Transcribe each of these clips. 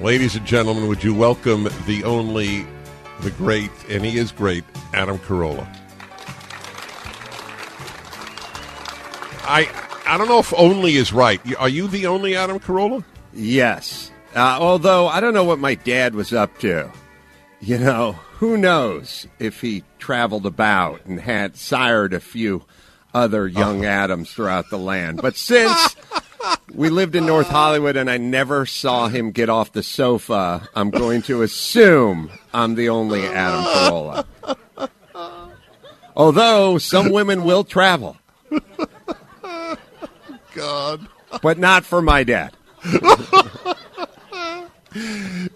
Ladies and gentlemen, would you welcome the only, the great, and he is great, Adam Carolla. I I don't know if only is right. Are you the only Adam Carolla? Yes. Uh, although I don't know what my dad was up to. You know, who knows if he traveled about and had sired a few other young Adams throughout the land. But since we lived in North Hollywood and I never saw him get off the sofa, I'm going to assume I'm the only Adam Carolla. Although some women will travel, God. but not for my dad.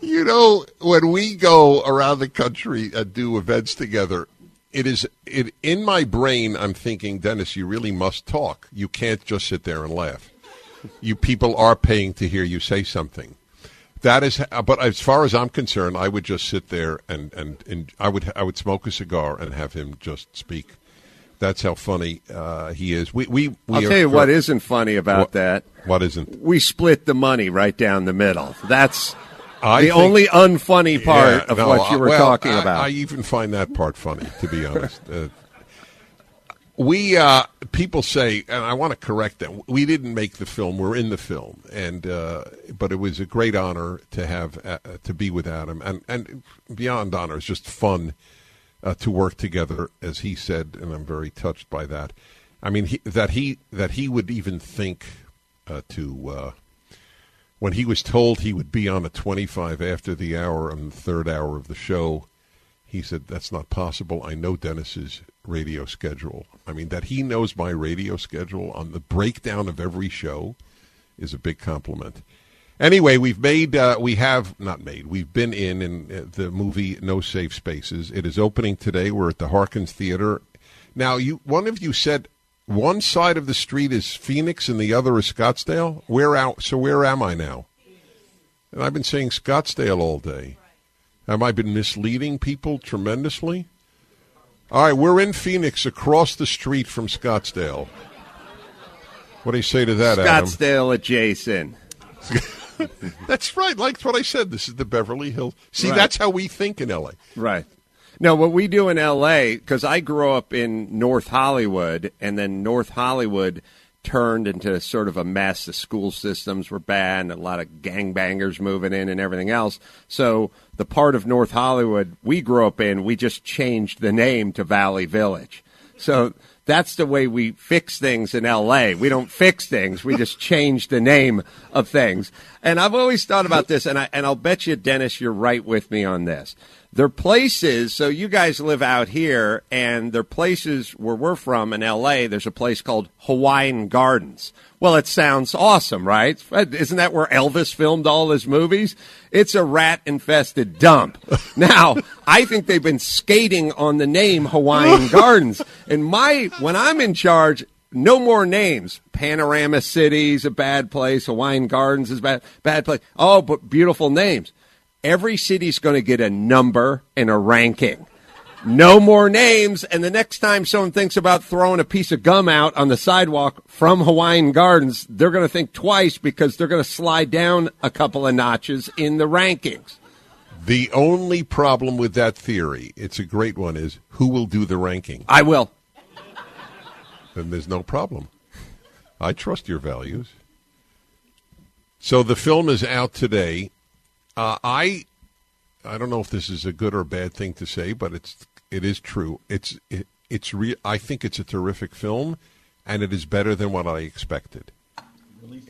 You know, when we go around the country and do events together, it is it in my brain. I'm thinking, Dennis, you really must talk. You can't just sit there and laugh. You people are paying to hear you say something. That is, but as far as I'm concerned, I would just sit there and and, and I would I would smoke a cigar and have him just speak. That's how funny uh, he is. We we, we I'll tell you what isn't funny about What- that. What isn't? We split the money right down the middle. That's I the think- only unfunny part Yeah, of no, what you were well, talking I- about. I even find that part funny, to be honest. Uh, we uh, people say, and I want to correct them. We didn't make the film; we're in the film, and uh, but it was a great honor to have uh, to be with Adam, and and beyond honor, it's just fun uh, to work together, as he said, and I'm very touched by that. I mean, he, that he that he would even think uh, to. Uh, when he was told he would be on a 25 after the hour on the third hour of the show, he said, That's not possible. I know Dennis's radio schedule. I mean, that he knows my radio schedule on the breakdown of every show is a big compliment. Anyway, we've made, uh, we have not made, we've been in in uh, the movie No Safe Spaces. It is opening today. We're at the Harkins Theater. Now, you one of you said one side of the street is Phoenix and the other is Scottsdale. Where out? So where am I now? And I've been saying Scottsdale all day. Have I been misleading people tremendously? All right, we're in Phoenix, across the street from Scottsdale. What do you say to that, Adam? Scottsdale adjacent. That's right. Like what I said. This is the Beverly Hills. See, Right. that's how we think in L.A. Right. Now, what we do in L.A. because I grew up in North Hollywood, and then North Hollywood turned into sort of a mess. The school systems were bad, and a lot of gangbangers moving in, and everything else. So the part of North Hollywood we grew up in, we just changed the name to Valley Village. So that's the way we fix things in LA. We don't fix things. We just change the name of things. And I've always thought about this, and I and I'll bet you, Dennis, you're right with me on this. They're places. So you guys live out here, and they're places where we're from in LA. There's a place called Hawaiian Gardens. Well, it sounds awesome, right? Isn't that where Elvis filmed all his movies? It's a rat infested dump. Now, I think they've been skating on the name Hawaiian Gardens. And my, when I'm in charge, no more names. Panorama City's a bad place. Hawaiian Gardens is a bad, bad place. Oh, but beautiful names. Every city's going to get a number and a ranking. No more names. And the next time someone thinks about throwing a piece of gum out on the sidewalk from Hawaiian Gardens, they're going to think twice because they're going to slide down a couple of notches in the rankings. The only problem with that theory, it's a great one, is who will do the ranking? I will. Then there's no problem. I trust your values. So the film is out today. Uh, I I don't know if this is a good or bad thing to say, but it's it is true. It's it, it's re- I think it's a terrific film, and it is better than what I expected.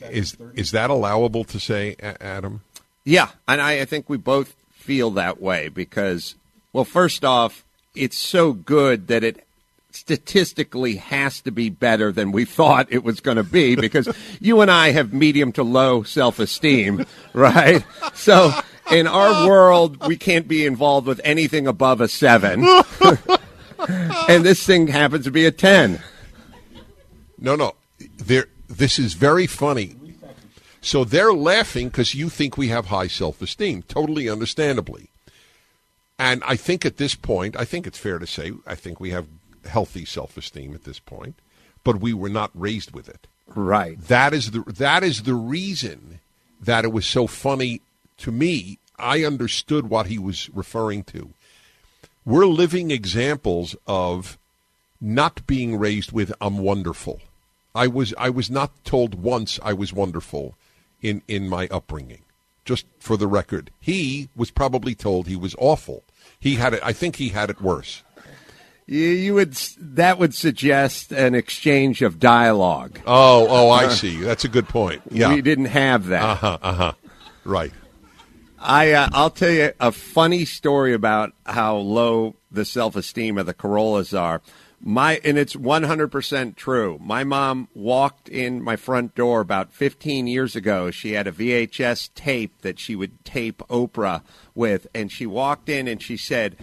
Is is that allowable to say, Adam? Yeah, and I, I think we both feel that way because, well, first off, it's so good that it statistically has to be better than we thought it was going to be because you and I have medium to low self esteem, right? So in our world, we can't be involved with anything above a seven. and this thing happens to be a 10. No, no. There, this is very funny. So they're laughing because you think we have high self esteem, totally understandably. And I think at this point, I think it's fair to say, I think we have healthy self esteem at this point, but we were not raised with it. Right. That is the that is the reason that it was so funny to me. I understood what he was referring to. We're living examples of not being raised with I'm wonderful. I was I was not told once I was wonderful in in my upbringing. Just for the record, he was probably told he was awful. He had it. I think he had it worse. You, you would that would suggest an exchange of dialogue. Oh, oh, I see. That's a good point. Yeah, We didn't have that. Uh huh. Uh huh. Right. I uh, I'll tell you a funny story about how low the self esteem of the Carollas are. My and it's 100% true. My mom walked in my front door about 15 years ago. She had a VHS tape that she would tape Oprah with and she walked in and she said,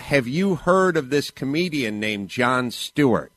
"Have you heard of this comedian named Jon Stewart?"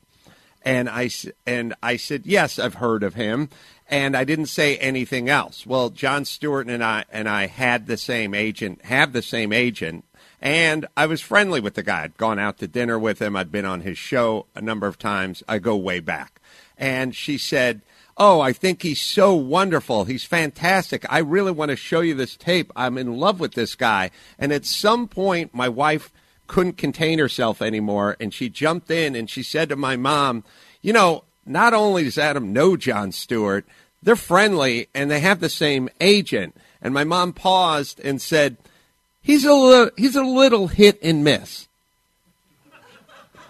And I and I said, "Yes, I've heard of him." And I didn't say anything else. Well, Jon Stewart and I and I had the same agent, have the same agent, and I was friendly with the guy. I'd gone out to dinner with him. I'd been on his show a number of times. I go way back. And she said, "Oh, I think he's so wonderful. He's fantastic. I really want to show you this tape. I'm in love with this guy." And at some point, my wife couldn't contain herself anymore, and she jumped in and she said to my mom, "You know, not only does Adam know Jon Stewart, they're friendly and they have the same agent." And my mom paused and said, "He's a little, he's a little hit and miss."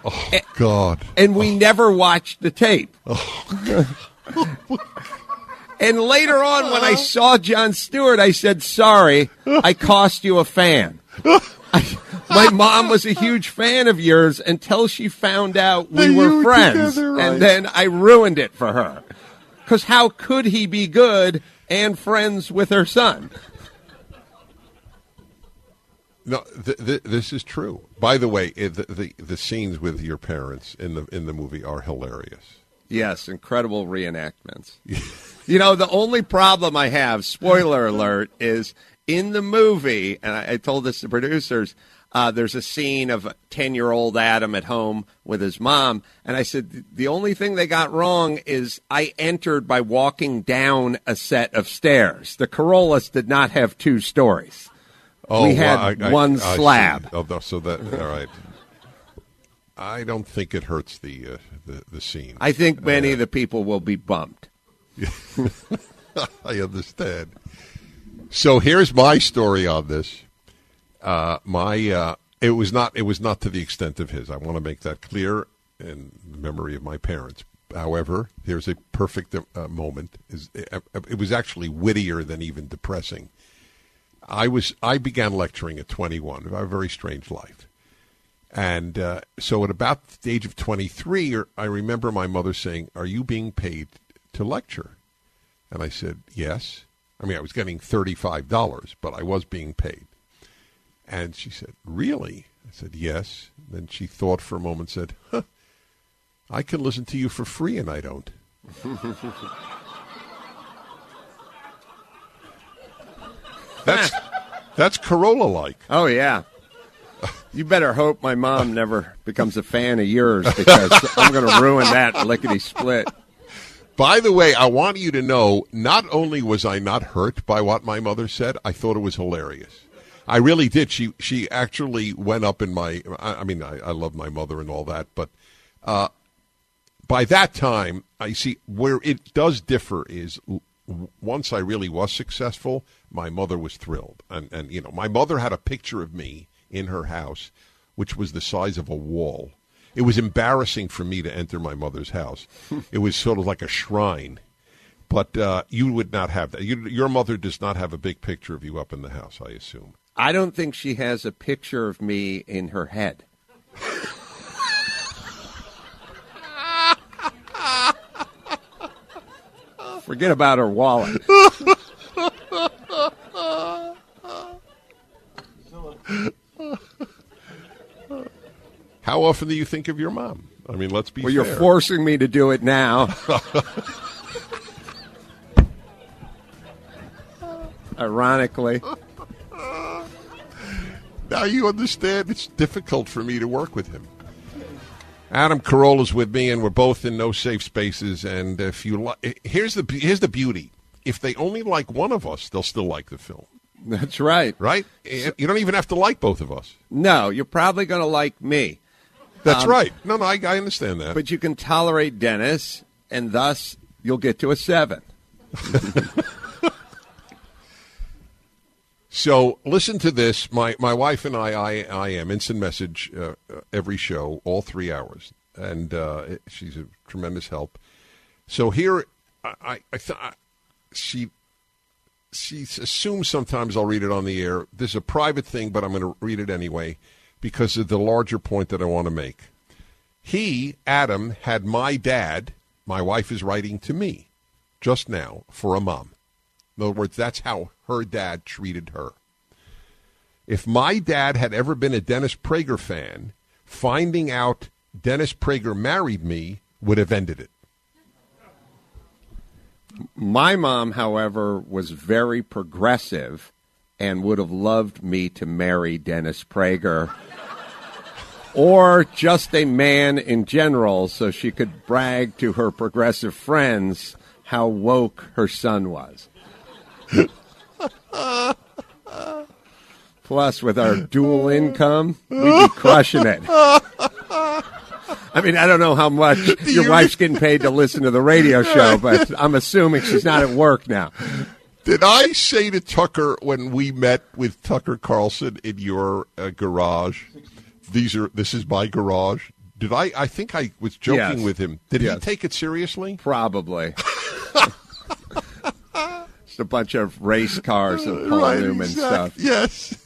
Oh God. and we never watched the tape. Oh. and later on, when I saw Jon Stewart, I said, "Sorry, I cost you a fan." I, my mom was a huge fan of yours until she found out we That were were friends, together, right. and then I ruined it for her. Because how could he be good and friends with her son? No, th- th- this is true. By the way, it, the, the the scenes with your parents in the in the movie are hilarious. Yes, incredible reenactments. you know, the only problem I have, spoiler alert, is in the movie, and I, I told this to producers, uh, there's a scene of 10 year old Adam at home with his mom. And I said, the only thing they got wrong is I entered by walking down a set of stairs. The Carollas did not have two stories. Oh, We had well, I- one I slab. Oh, so that all right. I don't think it hurts the uh, the, the scene. I think many of the people will be bumped. I understand. So here's my story on this. Uh, my uh, it was not it was not to the extent of his. I want to make that clear in memory of my parents. However, here's a perfect uh, moment. Is uh, it was actually wittier than even depressing. I was I began lecturing at 21. I have a very strange life. And uh, so at about the age of 23, I remember my mother saying, "Are you being paid to lecture?" And I said, "Yes." I mean, I was getting $35, but I was being paid. And she said, "Really?" I said, "Yes." Then she thought for a moment and said, huh, "I can listen to you for free and I don't." That's that's Carolla like. Oh yeah. You better hope my mom never becomes a fan of yours because I'm going to ruin that lickety split. By the way, I want you to know not only was I not hurt by what my mother said, I thought it was hilarious. I really did. She she actually went up in my. I, I mean, I, I love my mother and all that, but uh, by that time, I see where it does differ is w- once I really was successful, my mother was thrilled, and and you know, my mother had a picture of me in her house, which was the size of a wall. It was embarrassing for me to enter my mother's house. it was sort of like a shrine. But uh, you would not have that. You, your mother does not have a big picture of you up in the house, I assume. I don't think she has a picture of me in her head. Forget about her wallet. How often do you think of your mom? I mean, let's be. Well, fair. you're forcing me to do it now. Ironically. Now you understand it's difficult for me to work with him. Adam Carolla's with me, and we're both in no safe spaces. And if you like, here's the here's the beauty: if they only like one of us, they'll still like the film, That's right. right? Eh, you don't even have to like both of us. No, you're probably going to like me, That's um, right. No, no, I, I understand that. but you can tolerate Dennis, and thus you'll get to a seven. So listen to this. My my wife and I, I, I am instant message uh, every show, all three hours, and uh, it- she's a tremendous help. So here, I, I, I I she she assumes sometimes I'll read it on the air. This is a private thing, but I'm going to read it anyway because of the larger point that I want to make. He, Adam, had my dad. My wife is writing to me just now for a mom. In other words, that's how her dad treated her. If my dad had ever been a Dennis Prager fan, finding out Dennis Prager married me would have ended it. My mom, however, was very progressive and would have loved me to marry Dennis Prager or just a man in general so she could brag to her progressive friends how woke her son was. Plus, with our dual income, we'd be crushing it. I mean, I don't know how much your wife's getting paid to listen to the radio show, but I'm assuming she's not at work now. Did I say to Tucker when we met with Tucker Carlson in your uh, garage? These are this is my garage. Did I? I think I was joking Yes. with him. Did he take it seriously? Probably. Just a bunch of race cars of Paul Newman exact- stuff. Yes.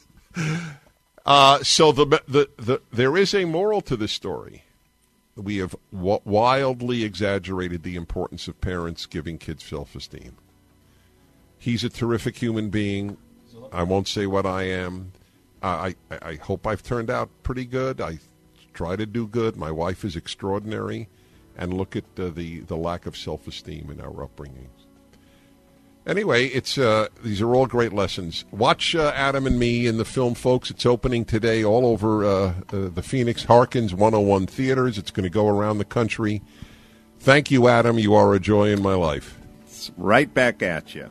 Uh, so the, the the there is a moral to this story. We have w- wildly exaggerated the importance of parents giving kids self-esteem. He's a terrific human being. I won't say what I am. I, I, I hope I've turned out pretty good. I try to do good. My wife is extraordinary, and look at uh, the the lack of self-esteem in our upbringings. Anyway, it's uh, these are all great lessons. Watch uh, Adam and Me in the film, folks. It's opening today all over uh, uh, the Phoenix Harkins 101 theaters. It's going to go around the country. Thank you, Adam. You are a joy in my life. It's right back at you.